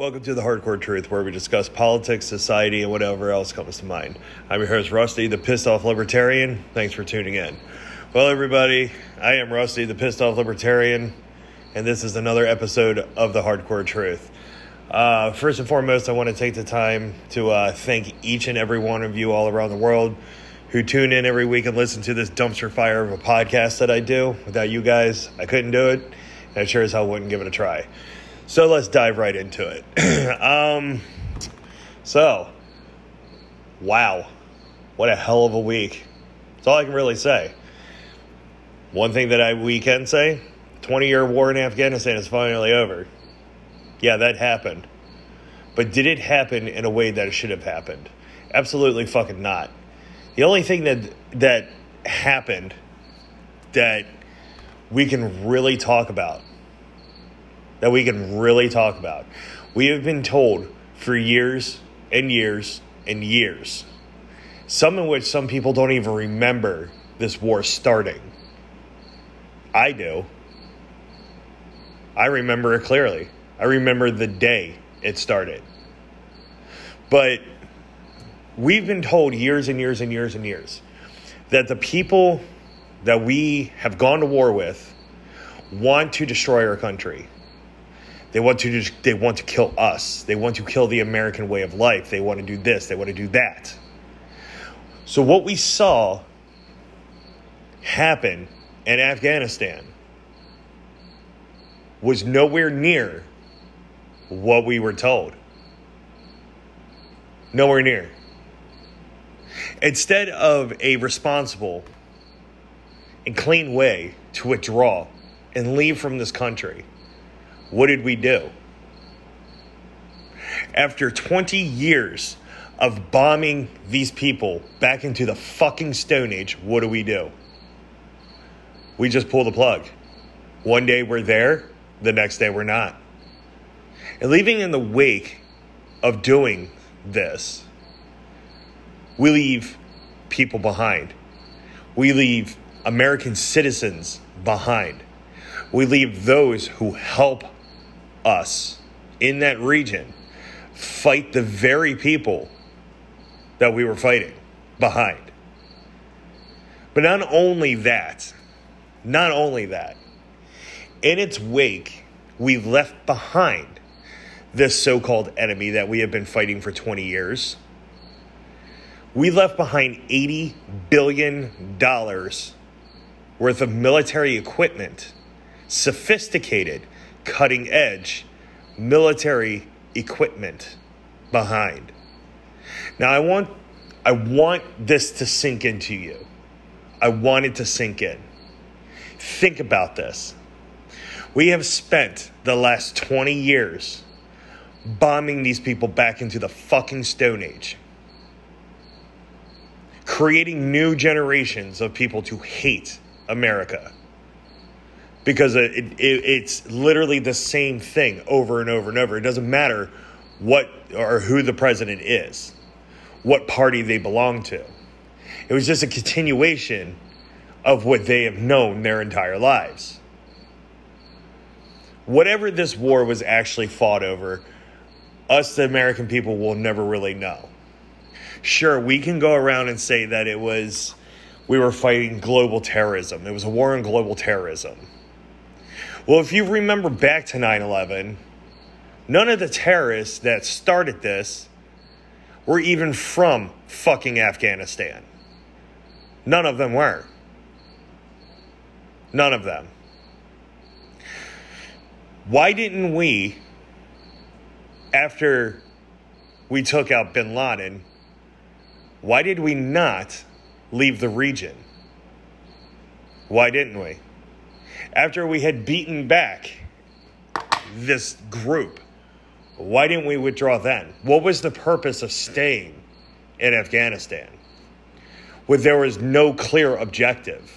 Welcome to the Hardcore Truth, where we discuss politics, society, and whatever else comes to mind. I'm your host, Rusty, the pissed off libertarian. Thanks for tuning in. Well, everybody, I am Rusty, the pissed off libertarian, and this is another episode of the Hardcore Truth. Uh, first and foremost, I want to take the time to uh, thank each and every one of you all around the world who tune in every week and listen to this dumpster fire of a podcast that I do. Without you guys, I couldn't do it, and I sure as hell wouldn't give it a try. So let's dive right into it. um, so, wow, what a hell of a week. That's all I can really say. One thing that I we can say: twenty-year war in Afghanistan is finally over. Yeah, that happened, but did it happen in a way that it should have happened? Absolutely fucking not. The only thing that that happened that we can really talk about that we can really talk about. We have been told for years and years and years, some in which some people don't even remember this war starting. I do. I remember it clearly. I remember the day it started. But we've been told years and years and years and years that the people that we have gone to war with want to destroy our country. They want to just, they want to kill us. They want to kill the American way of life. They want to do this. They want to do that. So what we saw happen in Afghanistan was nowhere near what we were told. Nowhere near. Instead of a responsible and clean way to withdraw and leave from this country, what did we do? After 20 years of bombing these people back into the fucking Stone Age, what do we do? We just pull the plug. One day we're there, the next day we're not. And leaving in the wake of doing this, we leave people behind. We leave American citizens behind. We leave those who help us in that region fight the very people that we were fighting behind. But not only that, not only that, in its wake, we left behind this so called enemy that we have been fighting for 20 years. We left behind $80 billion worth of military equipment, sophisticated cutting edge military equipment behind. Now I want I want this to sink into you. I want it to sink in. Think about this. We have spent the last 20 years bombing these people back into the fucking Stone Age. Creating new generations of people to hate America because it, it, it's literally the same thing over and over and over. It doesn't matter what or who the president is, what party they belong to. It was just a continuation of what they have known their entire lives. Whatever this war was actually fought over, us, the American people, will never really know. Sure, we can go around and say that it was, we were fighting global terrorism. It was a war on global terrorism well, if you remember back to 9 11, none of the terrorists that started this were even from fucking Afghanistan. None of them were. None of them. Why didn't we, after we took out bin Laden, why did we not leave the region? Why didn't we? After we had beaten back this group, why didn't we withdraw then? What was the purpose of staying in Afghanistan? When there was no clear objective.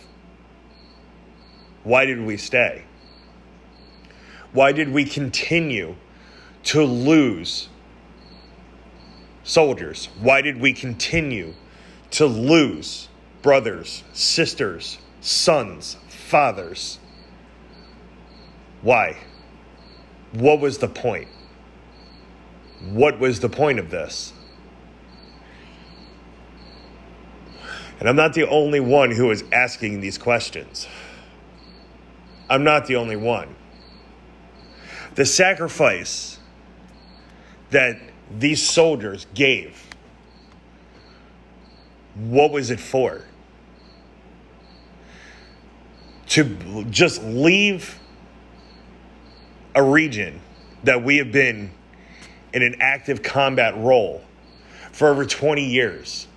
Why did we stay? Why did we continue to lose soldiers? Why did we continue to lose brothers, sisters, sons, fathers? Why? What was the point? what was the point of this? And I'm not the only one who is asking these questions. I'm not the only one. The sacrifice that these soldiers gave, what was it for? To just leave a region that we have been in an active combat role for over 20 years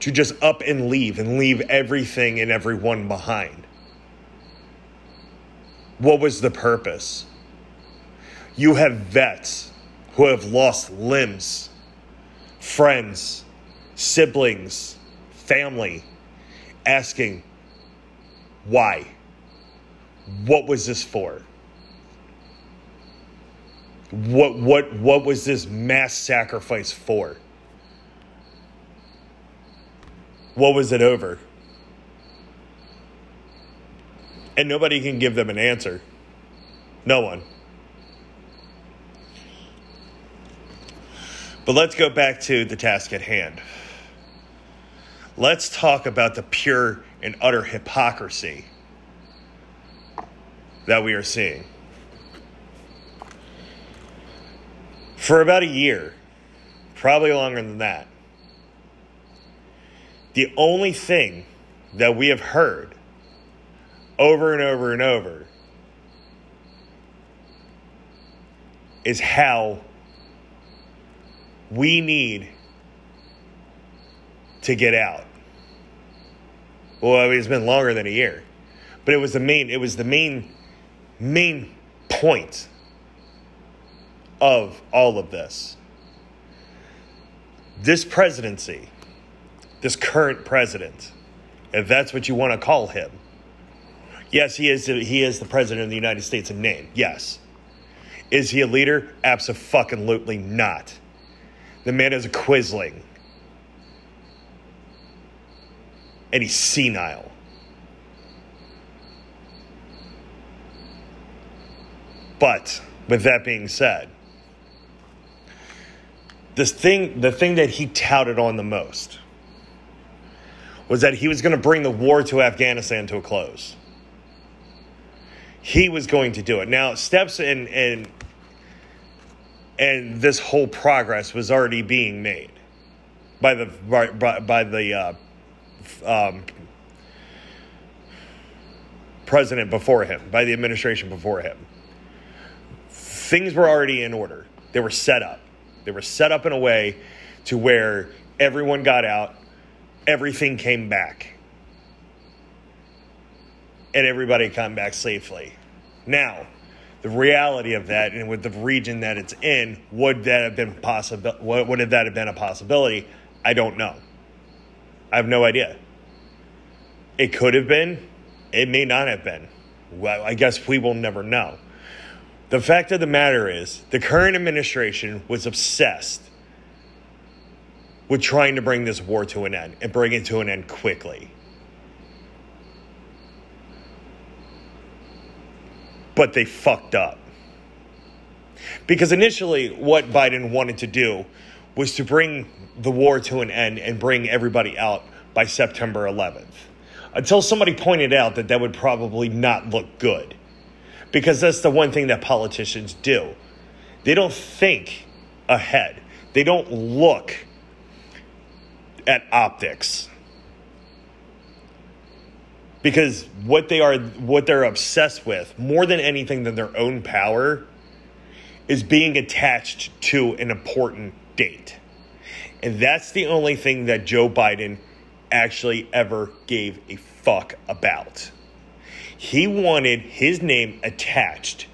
to just up and leave and leave everything and everyone behind. What was the purpose? You have vets who have lost limbs, friends, siblings, family, asking, why? What was this for? What what what was this mass sacrifice for? What was it over? And nobody can give them an answer. No one. But let's go back to the task at hand. Let's talk about the pure and utter hypocrisy that we are seeing. For about a year, probably longer than that, the only thing that we have heard over and over and over is how we need to get out. Well, I mean, it's been longer than a year, but it was the main. It was the main, main point of all of this. This presidency, this current president, if that's what you want to call him. Yes, he is. He is the president of the United States in name. Yes. Is he a leader? Absolutely not. The man is a quisling. And he's senile. But with that being said, this thing, the thing that he touted on the most was that he was going to bring the war to Afghanistan to a close. He was going to do it. Now, steps in and and this whole progress was already being made by the by, by the uh, um, president before him, by the administration before him. Things were already in order. They were set up. They were set up in a way to where everyone got out, everything came back, and everybody came back safely. Now, the reality of that and with the region that it's in, would that have been possible? Would that have been a possibility? I don't know. I have no idea. It could have been. It may not have been. Well, I guess we will never know. The fact of the matter is, the current administration was obsessed with trying to bring this war to an end and bring it to an end quickly. but they fucked up. Because initially, what Biden wanted to do was to bring the war to an end and bring everybody out by September 11th. Until somebody pointed out that that would probably not look good. Because that's the one thing that politicians do. They don't think ahead, they don't look at optics because what they are what they're obsessed with more than anything than their own power is being attached to an important date. And that's the only thing that Joe Biden actually ever gave a fuck about. He wanted his name attached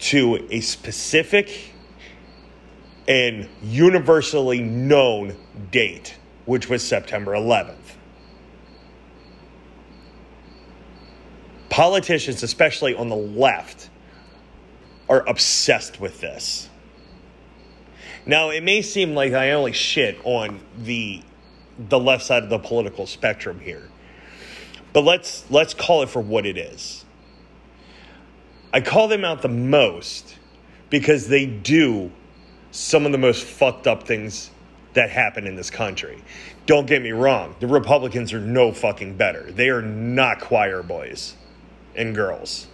to a specific and universally known date, which was September 11th. Politicians, especially on the left, are obsessed with this. Now, it may seem like I only shit on the the left side of the political spectrum here. But let's let's call it for what it is. I call them out the most because they do some of the most fucked up things that happen in this country. Don't get me wrong, the Republicans are no fucking better. They are not choir boys and girls.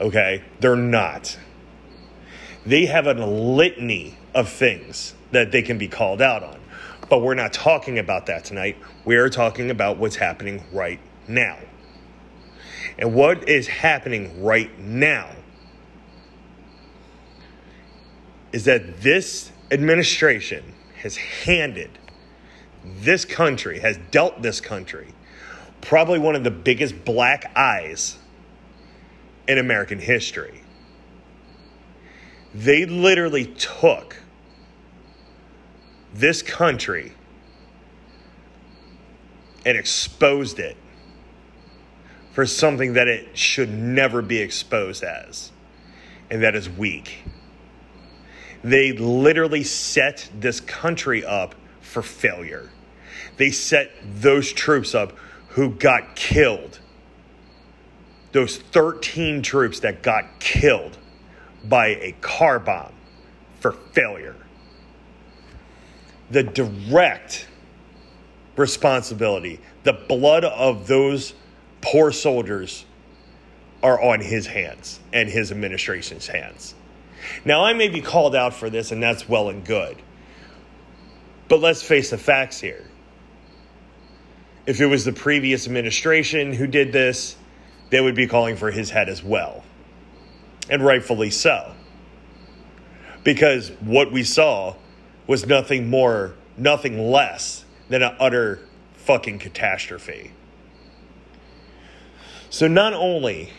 Okay? They're not. They have a litany of things that they can be called out on. But we're not talking about that tonight. We're talking about what's happening right now. And what is happening right now is that this administration has handed this country, has dealt this country, probably one of the biggest black eyes in American history. They literally took this country and exposed it for something that it should never be exposed as, and that is weak. They literally set this country up for failure. They set those troops up who got killed. Those 13 troops that got killed by a car bomb for failure. The direct responsibility, the blood of those poor soldiers are on his hands and his administration's hands. Now, I may be called out for this, and that's well and good. But let's face the facts here. If it was the previous administration who did this, they would be calling for his head as well. And rightfully so. Because what we saw was nothing more, nothing less than an utter fucking catastrophe. So not only,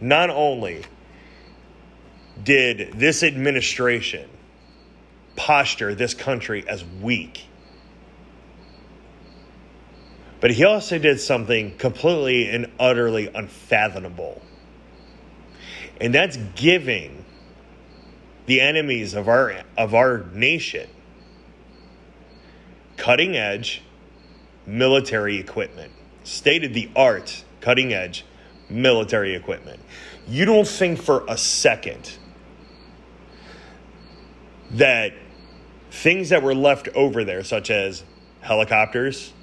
not only did this administration posture this country as weak, but he also did something completely and utterly unfathomable. And that's giving the enemies of our of our nation cutting edge military equipment, state of the art cutting edge military equipment. You don't think for a second that things that were left over there, such as helicopters,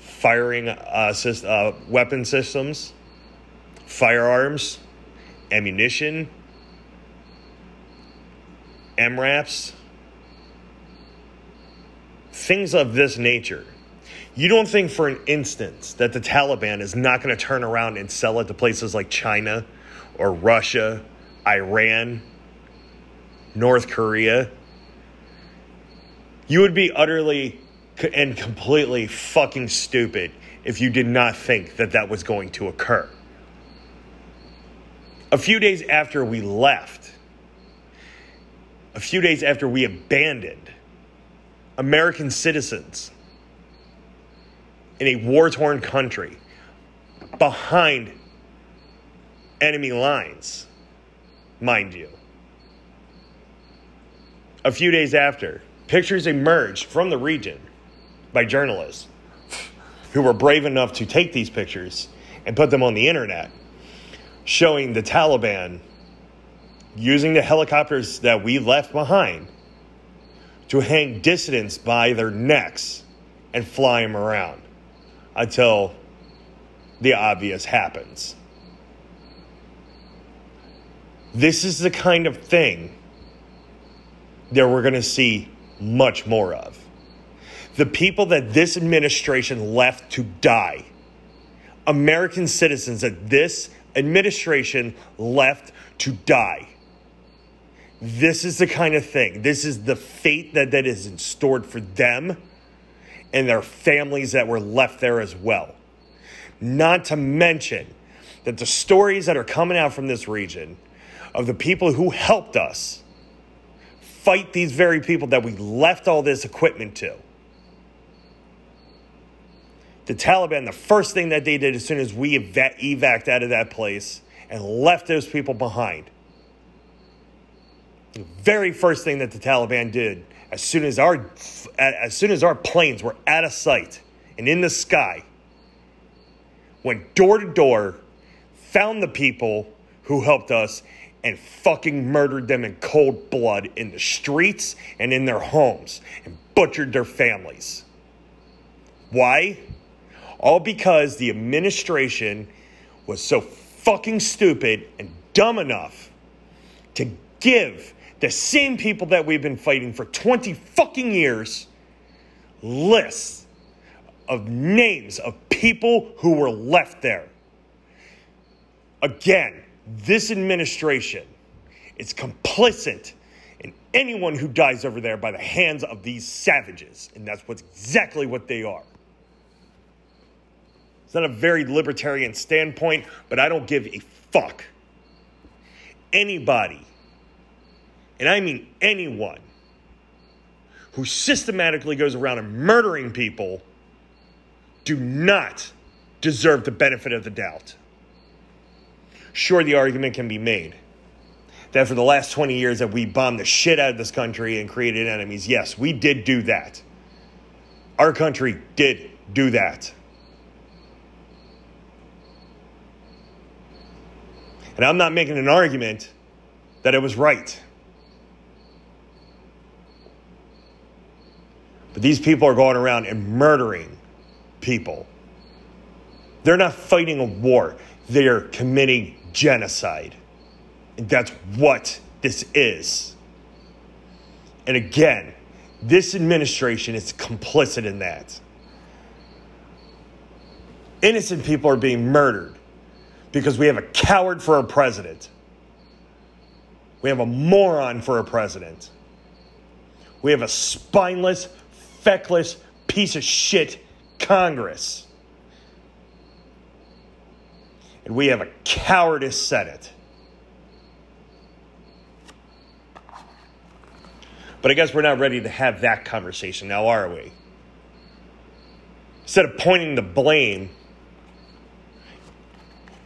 firing uh, uh, weapon systems, firearms, ammunition, MRAPs, things of this nature. You don't think for an instance that the Taliban is not going to turn around and sell it to places like China or Russia, Iran, North Korea? You would be utterly and completely fucking stupid if you did not think that that was going to occur. A few days after we left, a few days after we abandoned American citizens in a war torn country behind enemy lines, mind you. A few days after, pictures emerged from the region by journalists who were brave enough to take these pictures and put them on the internet, showing the Taliban using the helicopters that we left behind to hang dissidents by their necks and fly them around until the obvious happens. This is the kind of thing that we're going to see much more of the people that this administration left to die, American citizens that this administration left to die. This is the kind of thing, this is the fate that, that is in stored for them and their families that were left there as well. Not to mention that the stories that are coming out from this region of the people who helped us fight these very people that we left all this equipment to the Taliban, the first thing that they did as soon as we ev- evac'd out of that place and left those people behind, the very first thing that the Taliban did as soon as our as soon as our planes were out of sight and in the sky, went door to door, found the people who helped us, and fucking murdered them in cold blood in the streets and in their homes and butchered their families. Why? All because the administration was so fucking stupid and dumb enough to give the same people that we've been fighting for 20 fucking years lists of names of people who were left there. Again, this administration is complicit in anyone who dies over there by the hands of these savages. And that's what's exactly what they are. It's not a very libertarian standpoint, but I don't give a fuck. Anybody, and I mean anyone, who systematically goes around and murdering people do not deserve the benefit of the doubt. Sure, the argument can be made that for the last 20 years that we bombed the shit out of this country and created enemies. Yes, we did do that. Our country did do that. And I'm not making an argument that it was right. But these people are going around and murdering people. They're not fighting a war, they're committing genocide. And that's what this is. And again, this administration is complicit in that. Innocent people are being murdered because we have a coward for a president. We have a moron for a president. We have a spineless, feckless piece of shit Congress. And we have a cowardice Senate. But I guess we're not ready to have that conversation now, are we? Instead of pointing the blame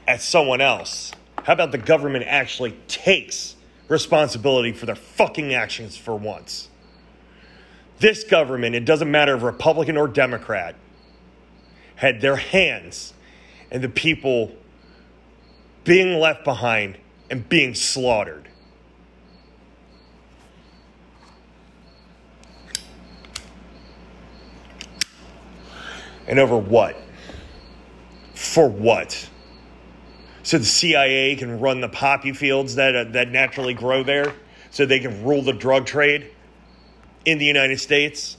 at someone else. How about the government actually takes responsibility for their fucking actions for once? This government, it doesn't matter if Republican or Democrat, had their hands in the people being left behind and being slaughtered. And over what? For what? so the CIA can run the poppy fields that uh, that naturally grow there, so they can rule the drug trade in the United States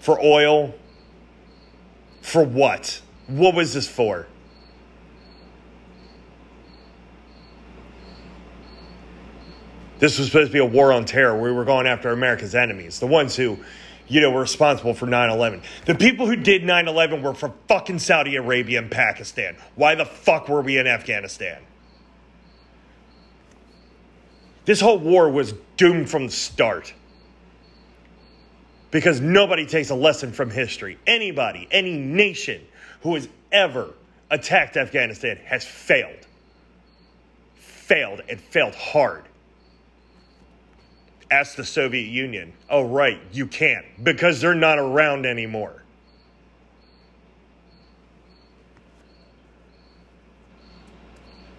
for oil. For what? What was this for? This was supposed to be a war on terror. We were going after America's enemies, the ones who you know, were responsible for 9 11. The people who did 9 11 were from fucking Saudi Arabia and Pakistan. Why the fuck were we in Afghanistan? This whole war was doomed from the start. Because nobody takes a lesson from history. Anybody, any nation who has ever attacked Afghanistan has failed. Failed and failed hard. Ask the Soviet Union. Oh, right, you can't because they're not around anymore.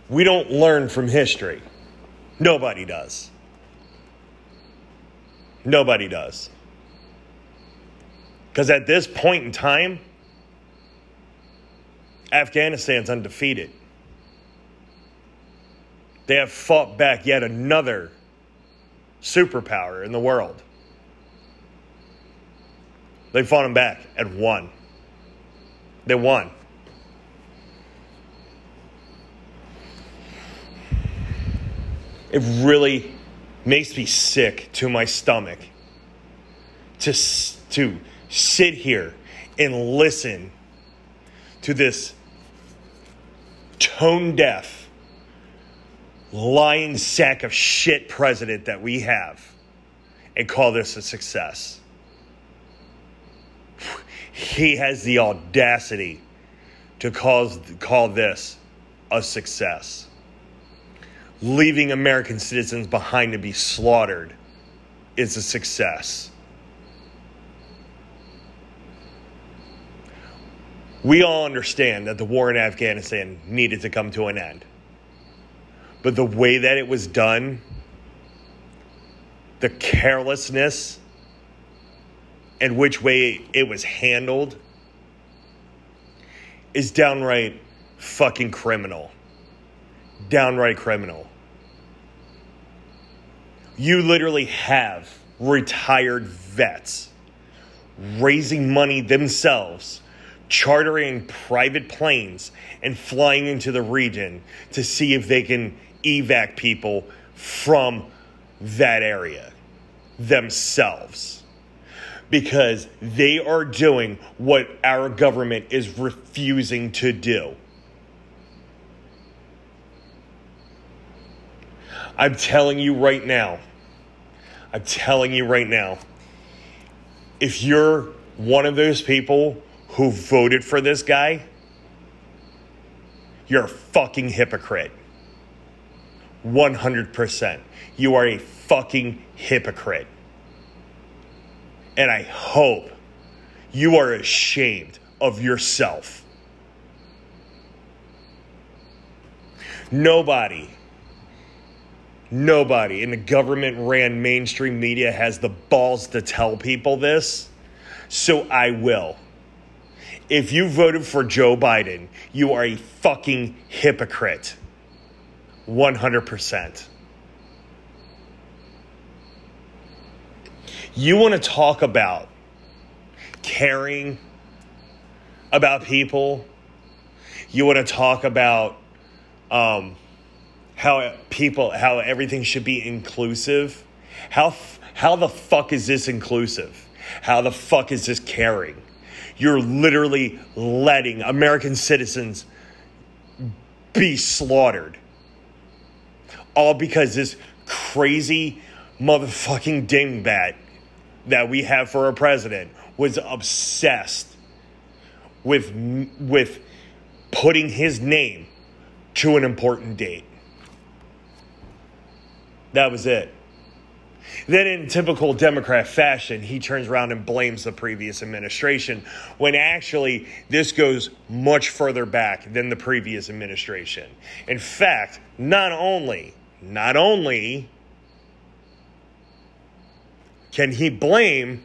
We don't learn from history. Nobody does. Nobody does. Because at this point in time, Afghanistan's undefeated. They have fought back yet another superpower in the world. They fought them back and won. They won. It really makes me sick to my stomach to, to sit here and listen to this tone deaf lying sack of shit president that we have and call this a success. He has the audacity to cause, call this a success. Leaving American citizens behind to be slaughtered is a success. We all understand that the war in Afghanistan needed to come to an end. But the way that it was done, the carelessness, and which way it was handled is downright fucking criminal. Downright criminal. You literally have retired vets raising money themselves, chartering private planes, and flying into the region to see if they can evac people from that area themselves. Because they are doing what our government is refusing to do. I'm telling you right now, I'm telling you right now, if you're one of those people who voted for this guy, you're a fucking hypocrite. 100%. You are a fucking hypocrite. And I hope you are ashamed of yourself. Nobody Nobody in the government ran mainstream media has the balls to tell people this, so I will. If you voted for Joe Biden, you are a fucking hypocrite. 100%. You want to talk about caring about people? You want to talk about um, how people how everything should be inclusive. How how the fuck is this inclusive? How the fuck is this caring? You're literally letting american citizens be slaughtered. All because this crazy motherfucking dingbat that we have for a president was obsessed with with putting his name to an important date that was it. Then, in typical Democrat fashion, he turns around and blames the previous administration when actually this goes much further back than the previous administration. In fact, not only, not only can he blame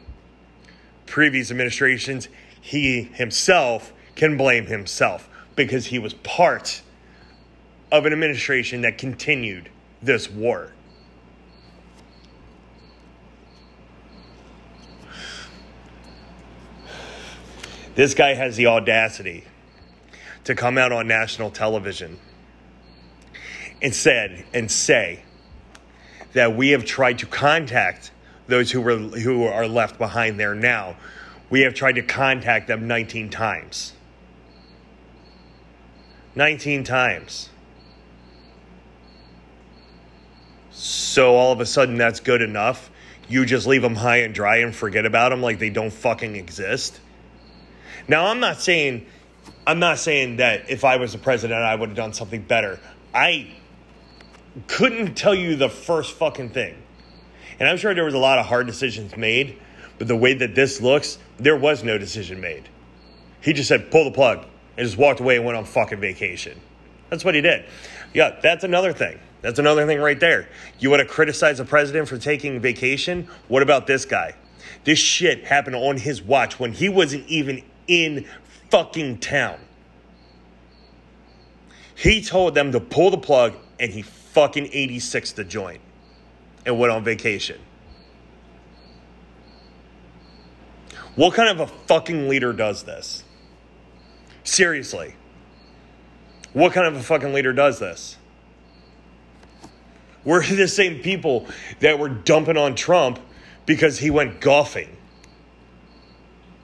previous administrations, he himself can blame himself because he was part of an administration that continued this war. This guy has the audacity to come out on national television and said and say that we have tried to contact those who were who are left behind there now. We have tried to contact them 19 times. 19 times. So all of a sudden that's good enough. You just leave them high and dry and forget about them like they don't fucking exist. Now, I'm not saying I'm not saying that if I was the president, I would have done something better. I couldn't tell you the first fucking thing. And I'm sure there was a lot of hard decisions made, but the way that this looks, there was no decision made. He just said, pull the plug, and just walked away and went on fucking vacation. That's what he did. Yeah, that's another thing. That's another thing right there. You want to criticize the president for taking vacation? What about this guy? This shit happened on his watch when he wasn't even in fucking town. He told them to pull the plug and he fucking 86 the joint and went on vacation. What kind of a fucking leader does this? Seriously. What kind of a fucking leader does this? We're the same people that were dumping on Trump because he went golfing.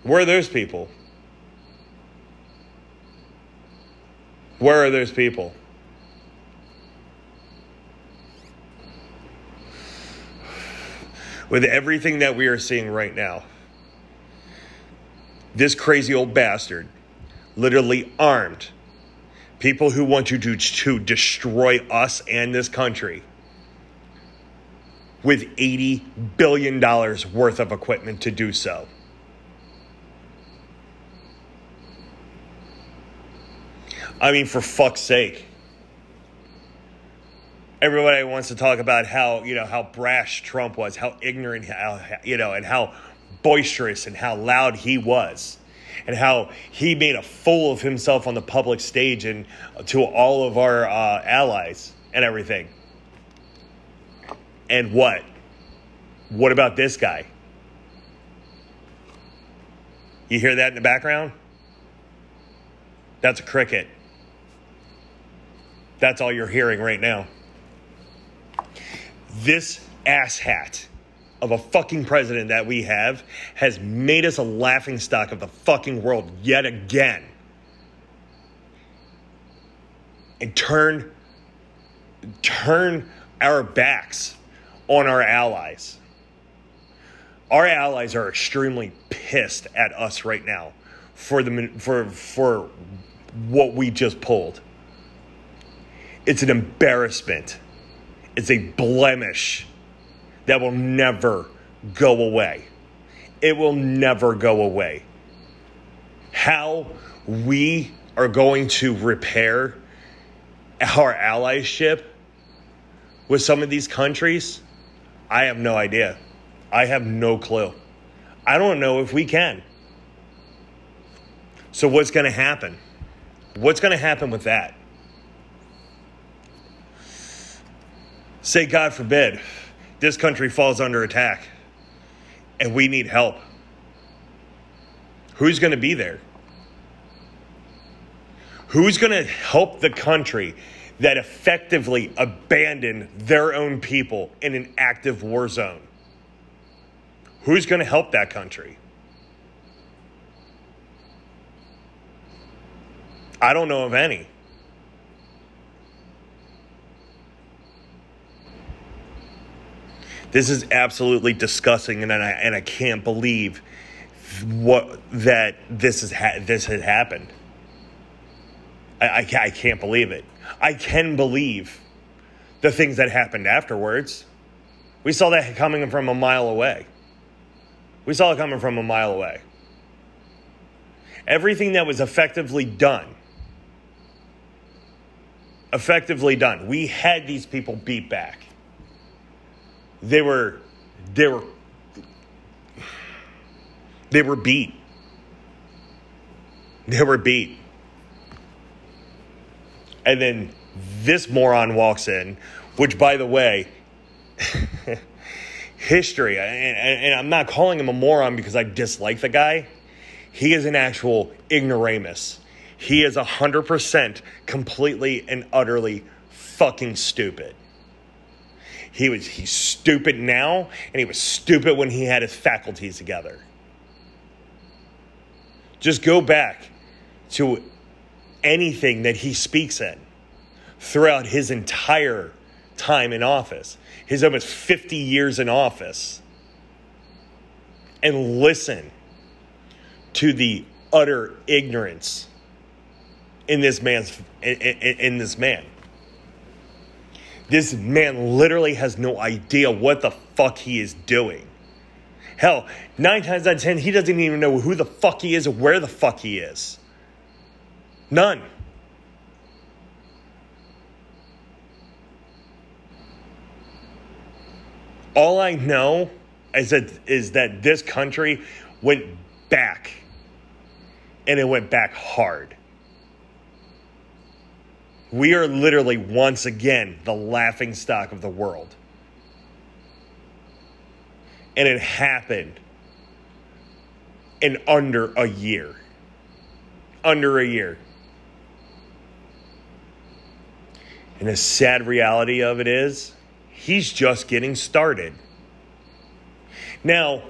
Where are those people? Where are those people? With everything that we are seeing right now, this crazy old bastard literally armed people who want to, to destroy us and this country with $80 billion worth of equipment to do so. I mean, for fuck's sake. Everybody wants to talk about how, you know, how brash Trump was, how ignorant, how, you know, and how boisterous and how loud he was and how he made a fool of himself on the public stage and to all of our uh, allies and everything. And what? What about this guy? You hear that in the background? That's a cricket. That's all you're hearing right now. This asshat of a fucking president that we have has made us a laughing stock of the fucking world yet again. And turn turn our backs on our allies. Our allies are extremely pissed at us right now for the for for what we just pulled. It's an embarrassment. It's a blemish that will never go away. It will never go away. How we are going to repair our allyship with some of these countries, I have no idea. I have no clue. I don't know if we can. So, what's going to happen? What's going to happen with that? Say, God forbid, this country falls under attack and we need help. Who's going to be there? Who's going to help the country that effectively abandoned their own people in an active war zone? Who's going to help that country? I don't know of any. This is absolutely disgusting, and I and I can't believe what that this is ha- this has happened. I, I, I can't believe it. I can believe the things that happened afterwards. We saw that coming from a mile away. We saw it coming from a mile away. Everything that was effectively done, effectively done. We had these people beat back they were they were they were beat. They were beat. And then this moron walks in, which by the way, history, and, and, I'm not calling him a moron because I dislike the guy. He is an actual ignoramus. He is 100% completely and utterly fucking stupid. He was he's stupid now, and he was stupid when he had his faculties together. Just go back to anything that he speaks in throughout his entire time in office, his almost 50 years in office, and listen to the utter ignorance in this man's in, in, in this man. This man literally has no idea what the fuck he is doing. Hell, nine times out of ten, he doesn't even know who the fuck he is or where the fuck he is. None. All I know is that is that this country went back and it went back hard. We are literally once again the laughing stock of the world. And it happened in under a year. Under a year. And the sad reality of it is, he's just getting started. Now,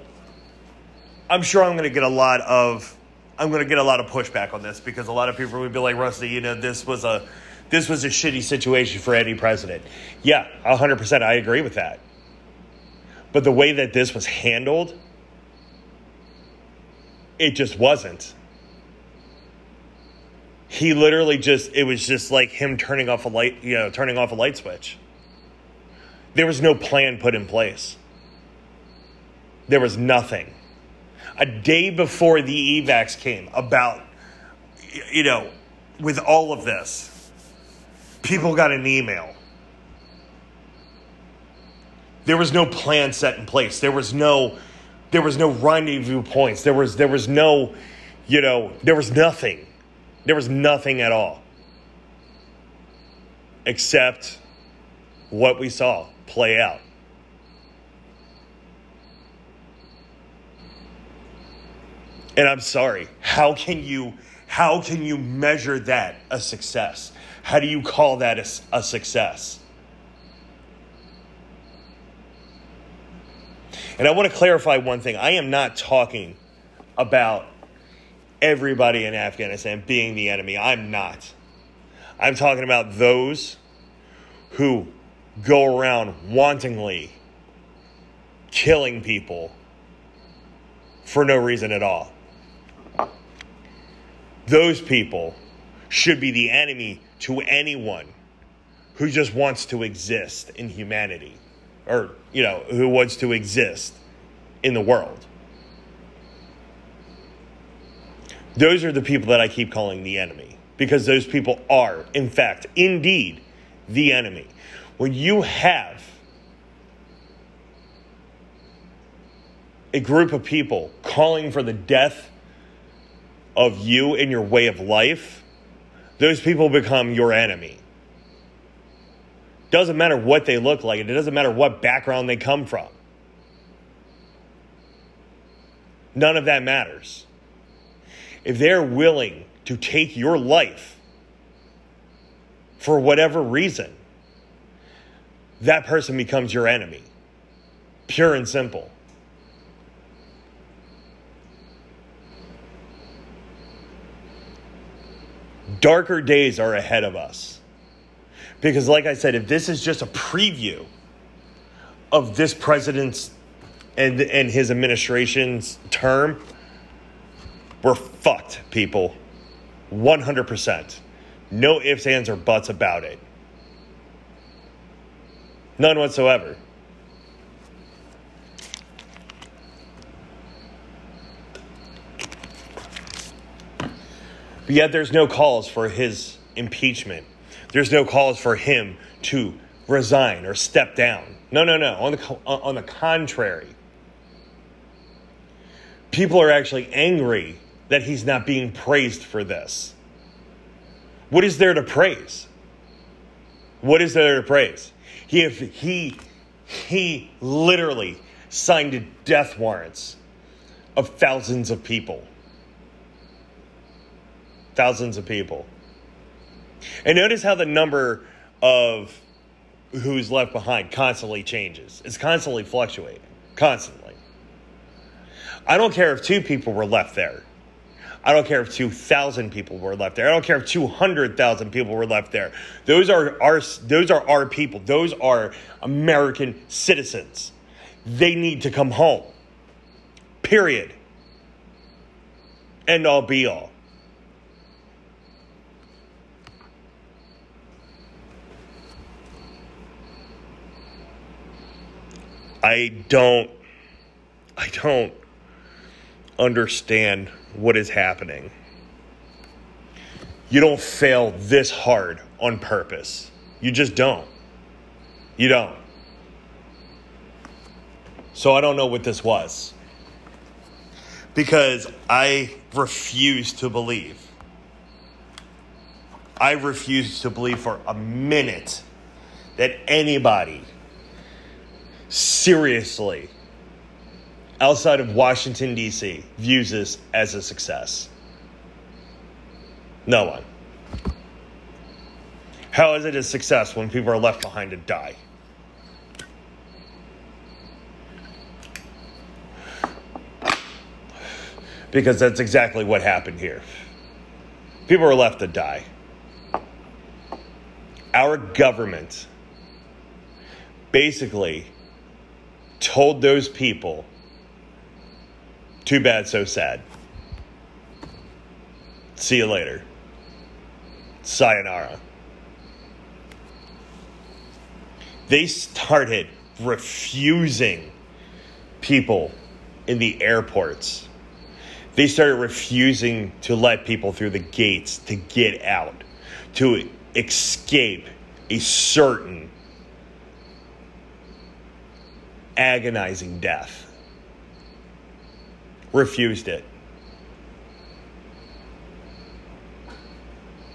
I'm sure I'm going to get a lot of I'm going to get a lot of pushback on this because a lot of people would be like, Rusty, you know, this was a this was a shitty situation for any president. Yeah, 100%. I agree with that. But the way that this was handled, it just wasn't. He literally just, it was just like him turning off a light, you know, turning off a light switch. There was no plan put in place. There was nothing. A day before the evacs came, about, you know, with all of this, people got an email There was no plan set in place. There was no there was no rendezvous points. There was there was no, you know, there was nothing. There was nothing at all. Except what we saw play out. And I'm sorry. How can you how can you measure that a success? How do you call that a, a success? And I want to clarify one thing. I am not talking about everybody in Afghanistan being the enemy. I'm not. I'm talking about those who go around wantingly killing people for no reason at all. Those people should be the enemy to anyone who just wants to exist in humanity or, you know, who wants to exist in the world. Those are the people that I keep calling the enemy because those people are, in fact, indeed, the enemy. When you have a group of people calling for the death of you and your way of life, those people become your enemy. Doesn't matter what they look like, it doesn't matter what background they come from. None of that matters. If they're willing to take your life for whatever reason, that person becomes your enemy. Pure and simple. Darker days are ahead of us. Because, like I said, if this is just a preview of this president's and, and his administration's term, we're fucked, people. 100%. No ifs, ands, or buts about it. None whatsoever. But yet there's no calls for his impeachment. There's no calls for him to resign or step down. No, no, no. On the, on the contrary, people are actually angry that he's not being praised for this. What is there to praise? What is there to praise? He, he, he literally signed death warrants of thousands of people thousands of people. And notice how the number of who's left behind constantly changes. It's constantly fluctuating, constantly. I don't care if two people were left there. I don't care if 2,000 people were left there. I don't care if 200,000 people were left there. Those are our those are our people. Those are American citizens. They need to come home. Period. End all be all. I don't I don't understand what is happening. You don't fail this hard on purpose. You just don't. You don't. So I don't know what this was. Because I refuse to believe. I refuse to believe for a minute that anybody seriously outside of Washington, D.C., views this as a success? No one. How is it a success when people are left behind to die? Because that's exactly what happened here. People are left to die. Our government basically told those people, too bad, so sad. See you later. Sayonara. They started refusing people in the airports. They started refusing to let people through the gates to get out, to escape a certain agonizing death. Refused it.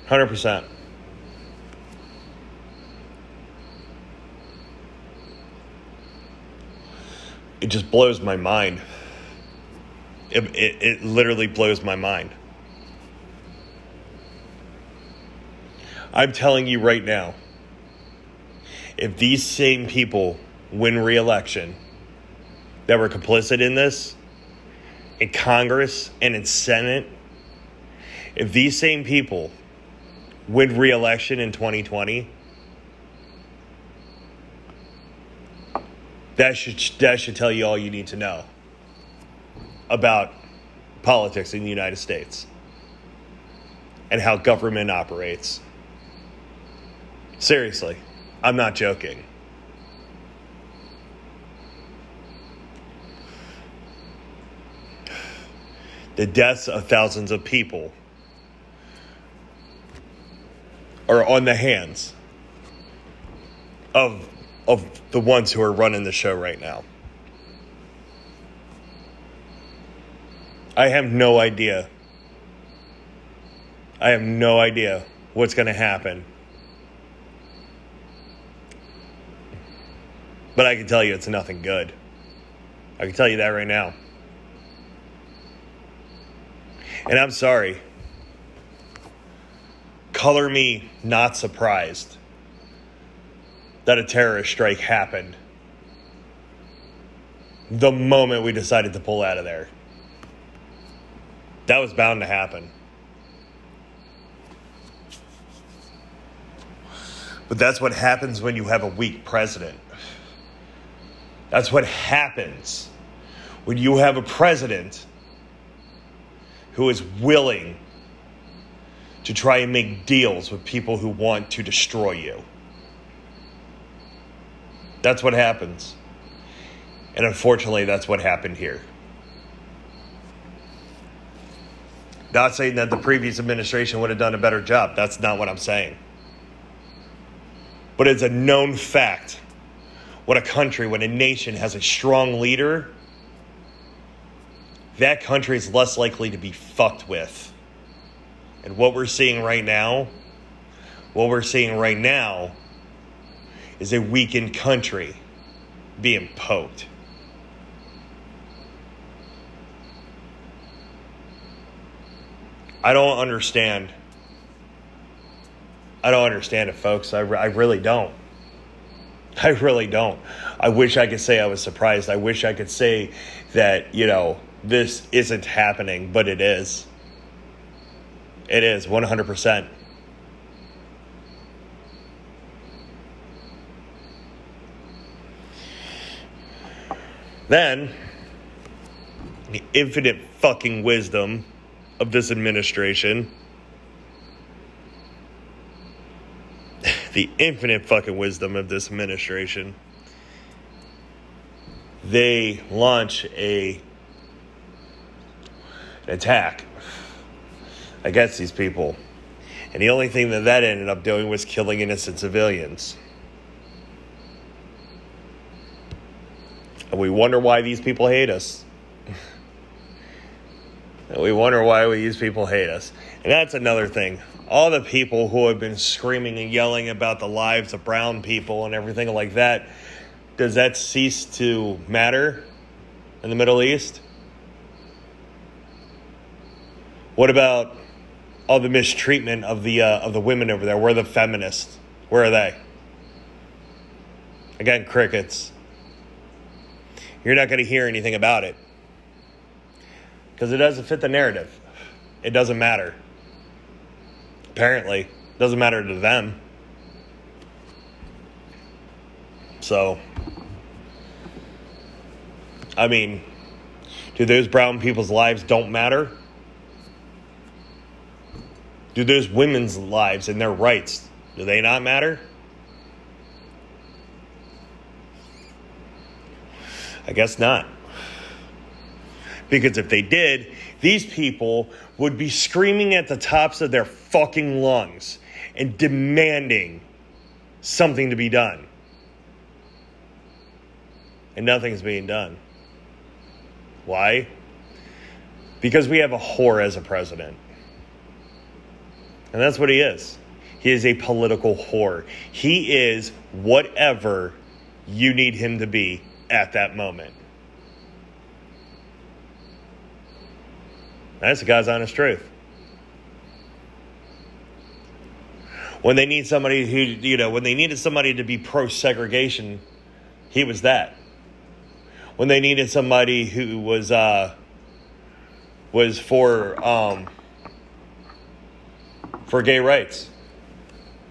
100%. It just blows my mind. It, it, it literally blows my mind. I'm telling you right now, if these same people win re election that were complicit in this, in Congress and in Senate, if these same people win re election in 2020, that should, that should tell you all you need to know about politics in the United States and how government operates. Seriously, I'm not joking. The deaths of thousands of people are on the hands of of the ones who are running the show right now. I have no idea. I have no idea what's going to happen. But I can tell you it's nothing good. I can tell you that right now. And I'm sorry. Color me not surprised that a terrorist strike happened the moment we decided to pull out of there. That was bound to happen. But that's what happens when you have a weak president. That's what happens when you have a president who is willing to try and make deals with people who want to destroy you. That's what happens. And unfortunately, that's what happened here. Not saying that the previous administration would have done a better job. That's not what I'm saying. But it's a known fact when a country, when a nation has a strong leader, that country is less likely to be fucked with. And what we're seeing right now, what we're seeing right now is a weakened country being poked. I don't understand. I don't understand it, folks. I, I really don't. I really don't. I wish I could say I was surprised. I wish I could say that, you know, this isn't happening, but it is. It is 100%. Then, the infinite fucking wisdom of this administration the infinite fucking wisdom of this administration, they launch a attack against these people. And the only thing that that ended up doing was killing innocent civilians. And we wonder why these people hate us. and we wonder why these people hate us. And that's another thing all the people who have been screaming and yelling about the lives of brown people and everything like that, does that cease to matter in the Middle East? What about all the mistreatment of the uh, of the women over there? Where are the feminists? Where are they? Again, crickets. You're not going to hear anything about it because it doesn't fit the narrative. It doesn't matter. Apparently, it doesn't matter to them. So, I mean, do those brown people's lives don't matter? Do those women's lives and their rights, do they not matter? I guess not. Because if they did, these people would be screaming at the tops of their fucking lungs and demanding something to be done. and nothing's being done. Why? Because we have a whore as a president. And that's what he is. He is a political whore. He is whatever you need him to be at that moment. That's the guy's honest truth. When they need somebody who, you know, when they needed somebody to be pro segregation, he was that. When they needed somebody who was, uh, was for, um, for gay rights.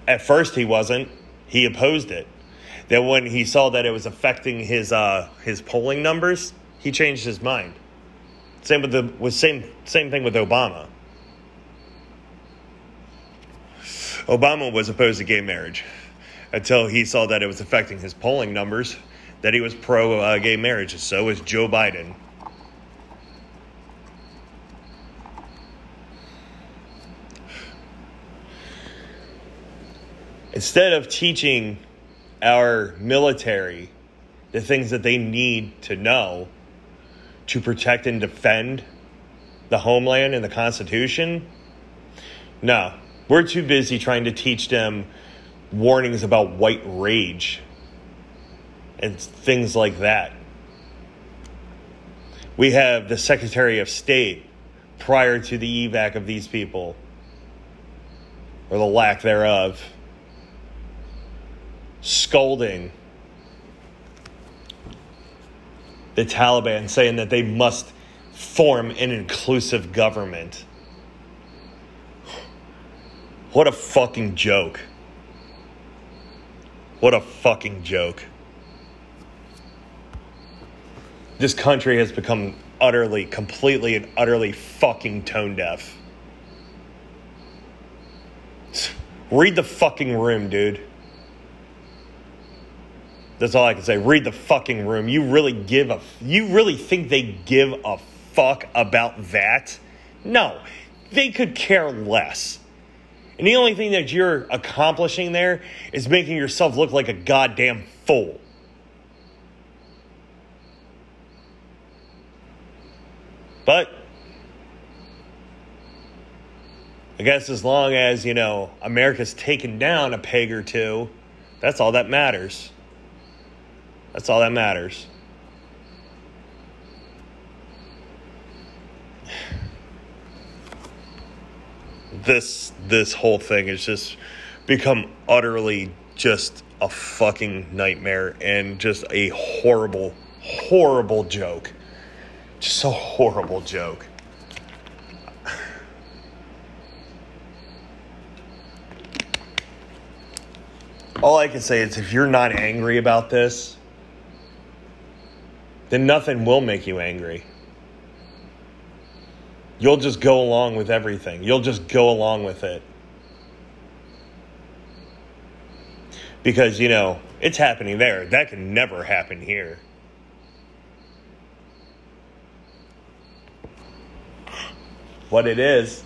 At first, he wasn't. He opposed it. Then, when he saw that it was affecting his uh, his polling numbers, he changed his mind. Same with the with same same thing with Obama. Obama was opposed to gay marriage until he saw that it was affecting his polling numbers. That he was pro uh, gay marriage. So is Joe Biden. Instead of teaching our military the things that they need to know to protect and defend the homeland and the Constitution, no, we're too busy trying to teach them warnings about white rage and things like that. We have the Secretary of State prior to the evac of these people, or the lack thereof scolding the Taliban, saying that they must form an inclusive government. What a fucking joke. What a fucking joke. This country has become utterly, completely, and utterly fucking tone deaf. Read the fucking room, dude. That's all I can say. Read the fucking room. You really give a you really think they give a fuck about that? No. They could care less. And the only thing that you're accomplishing there is making yourself look like a goddamn fool. But I guess as long as, you know, America's taken down a peg or two, that's all that matters. That's all that matters. This this whole thing has just become utterly just a fucking nightmare and just a horrible horrible joke. Just a horrible joke. All I can say is if you're not angry about this, then nothing will make you angry. You'll just go along with everything. You'll just go along with it. Because, you know, it's happening there. That can never happen here. What it is,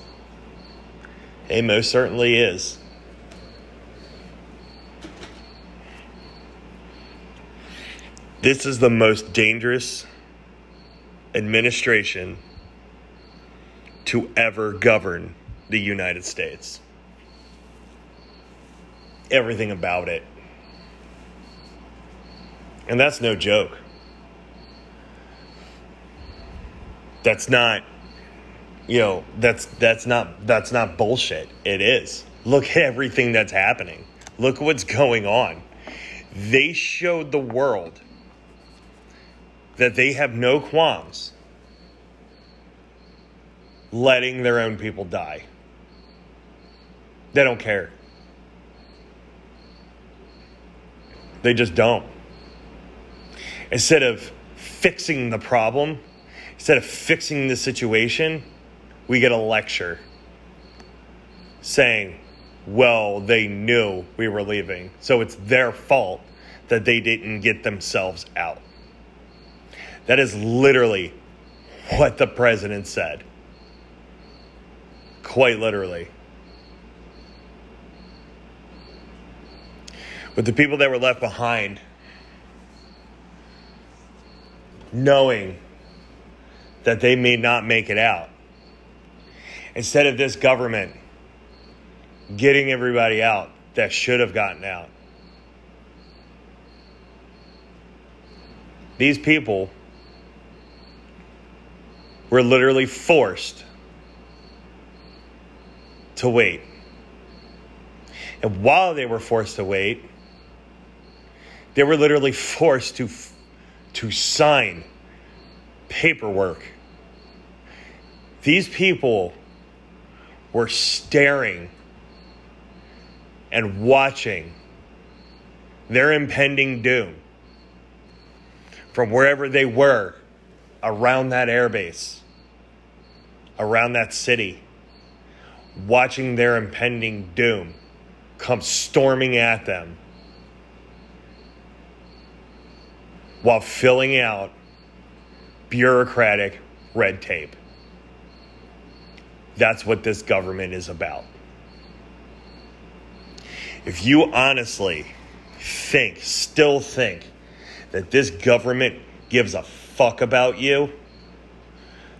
it most certainly is. This is the most dangerous administration to ever govern the United States. Everything about it. And that's no joke. That's not you know, that's that's not that's not bullshit. It is. Look at everything that's happening. Look what's going on. They showed the world that they have no qualms letting their own people die. They don't care. They just don't. Instead of fixing the problem, instead of fixing the situation, we get a lecture saying, well, they knew we were leaving, so it's their fault that they didn't get themselves out. That is literally what the president said. Quite literally. With the people that were left behind, knowing that they may not make it out. Instead of this government getting everybody out that should have gotten out. These people were literally forced to wait. And while they were forced to wait, they were literally forced to, to sign paperwork. These people were staring and watching their impending doom from wherever they were around that airbase, around that city, watching their impending doom come storming at them while filling out bureaucratic red tape. That's what this government is about. If you honestly think, still think, that this government gives a fuck about you,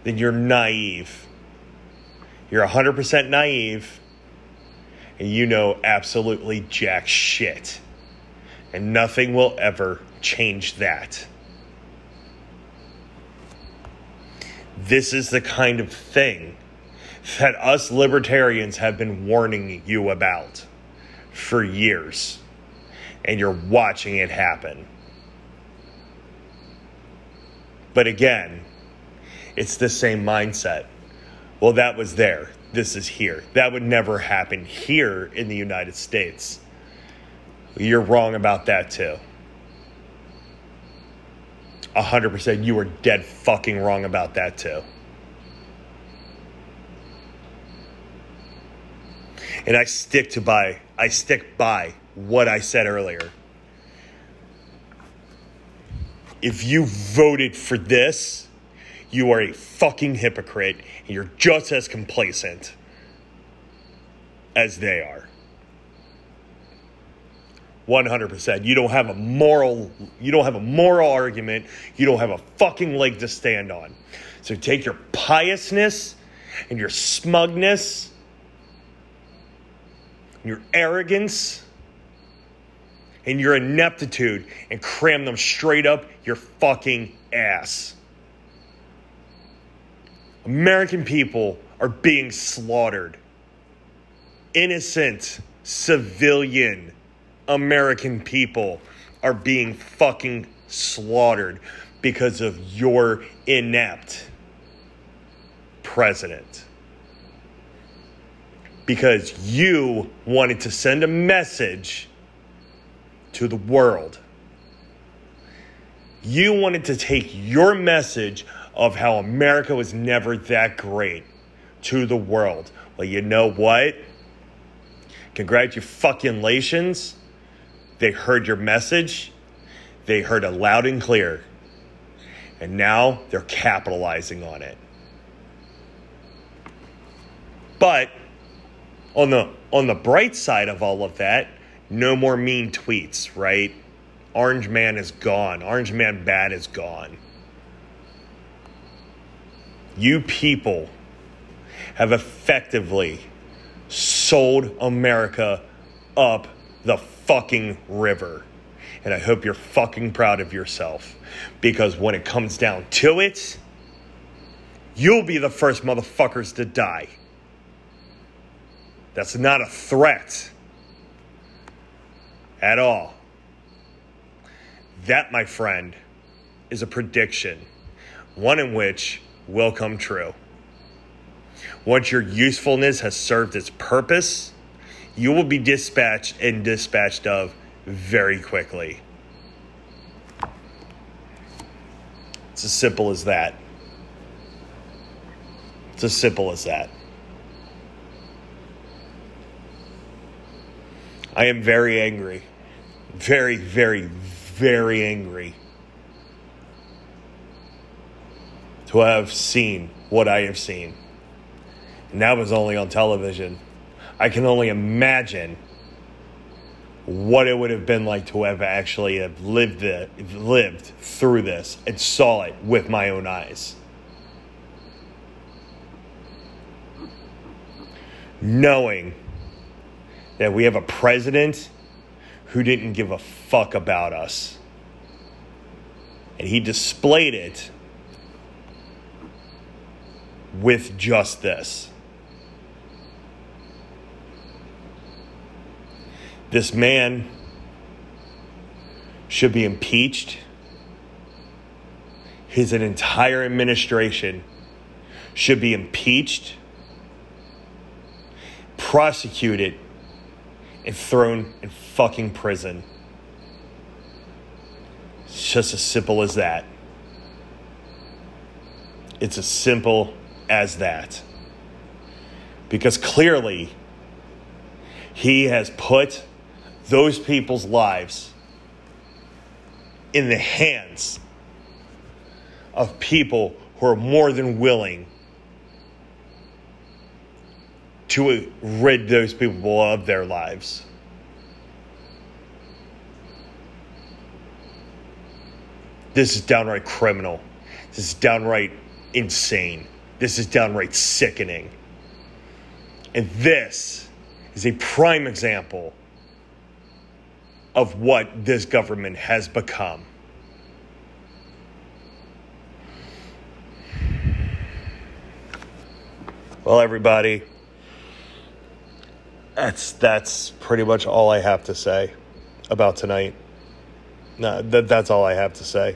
then you're naive. You're 100% naive, and you know absolutely jack shit. And nothing will ever change that. This is the kind of thing that us libertarians have been warning you about for years, and you're watching it happen. But again, it's the same mindset. Well, that was there. This is here. That would never happen here in the United States. You're wrong about that too. 100% you are dead fucking wrong about that too. And I stick to by I stick by what I said earlier. If you voted for this, you are a fucking hypocrite and you're just as complacent as they are. 100%. You don't have a moral you don't have a moral argument. You don't have a fucking leg to stand on. So take your piousness and your smugness, your arrogance and your ineptitude and cram them straight up your fucking ass. American people are being slaughtered. Innocent civilian American people are being fucking slaughtered because of your inept president. Because you wanted to send a message to the world. You wanted to take your message of how America was never that great to the world. Well, you know what? Congratulations. They heard your message, they heard it loud and clear, and now they're capitalizing on it. But on the on the bright side of all of that, no more mean tweets, right? Orange Man is gone. Orange Man bad is gone. You people have effectively sold America up the fucking river. And I hope you're fucking proud of yourself. Because when it comes down to it, you'll be the first motherfuckers to die. That's not a threat at all. That, my friend, is a prediction, one in which will come true. Once your usefulness has served its purpose, you will be dispatched and dispatched of very quickly. It's as simple as that. It's as simple as that. I am very angry. Very, very, very angry to have seen what I have seen. And that was only on television. I can only imagine what it would have been like to have actually have lived it, lived through this and saw it with my own eyes. Knowing that we have a president who didn't give a fuck about us. And he displayed it with just this. This man should be impeached. His entire administration should be impeached, prosecuted, and thrown in fucking prison. It's just as simple as that. It's as simple as that. Because clearly, he has put those people's lives in the hands of people who are more than willing to rid those people of their lives. This is downright criminal. This is downright insane. This is downright sickening. And this is a prime example of what this government has become. Well, everybody, that's that's pretty much all I have to say about tonight. No, that, that's all I have to say.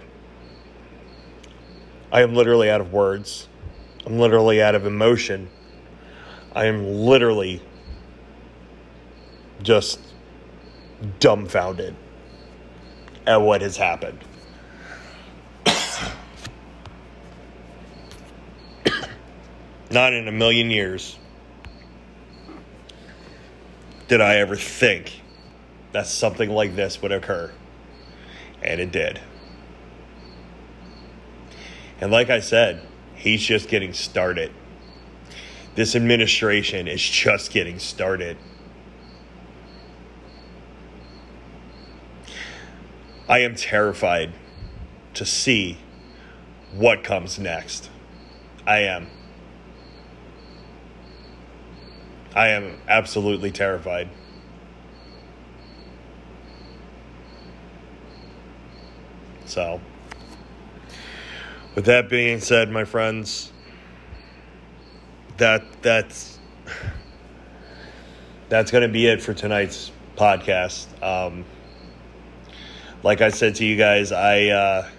I am literally out of words. I'm literally out of emotion. I am literally just dumbfounded at what has happened. Not in a million years did I ever think that something like this would occur. And it did. And like I said, he's just getting started. This administration is just getting started. I am terrified to see what comes next. I am. I am absolutely terrified. So, with that being said, my friends, that that's that's going to be it for tonight's podcast. Um, like I said to you guys, I uh,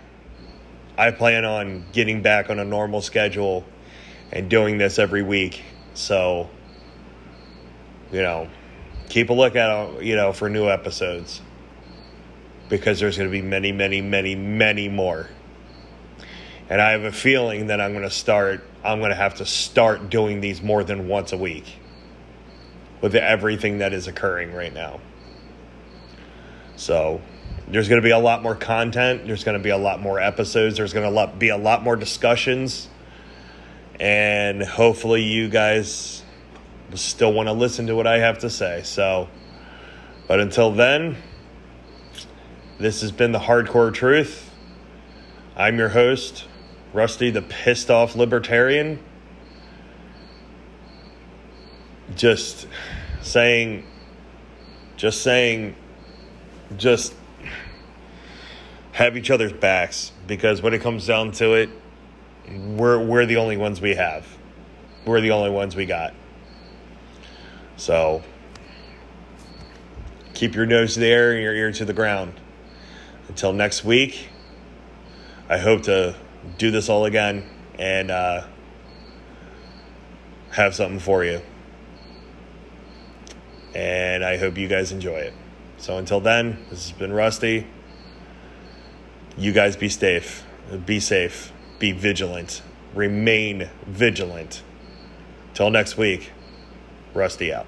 I plan on getting back on a normal schedule and doing this every week. So, you know, keep a lookout, you know, for new episodes because there's going to be many, many, many, many more. And I have a feeling that I'm going to start. I'm going to have to start doing these more than once a week with everything that is occurring right now. So there's going to be a lot more content. There's going to be a lot more episodes. There's going to be a lot more discussions. And hopefully, you guys still want to listen to what I have to say. So, but until then, this has been the Hardcore Truth. I'm your host, Rusty the Pissed Off Libertarian. Just saying, just saying, just have each other's backs because when it comes down to it, we're we're the only ones we have. We're the only ones we got. So keep your nose there and your ear to the ground. Until next week, I hope to do this all again and uh, have something for you. And I hope you guys enjoy it. So until then, this has been Rusty you guys be safe. Be safe. Be vigilant. Remain vigilant. Till next week, Rusty out.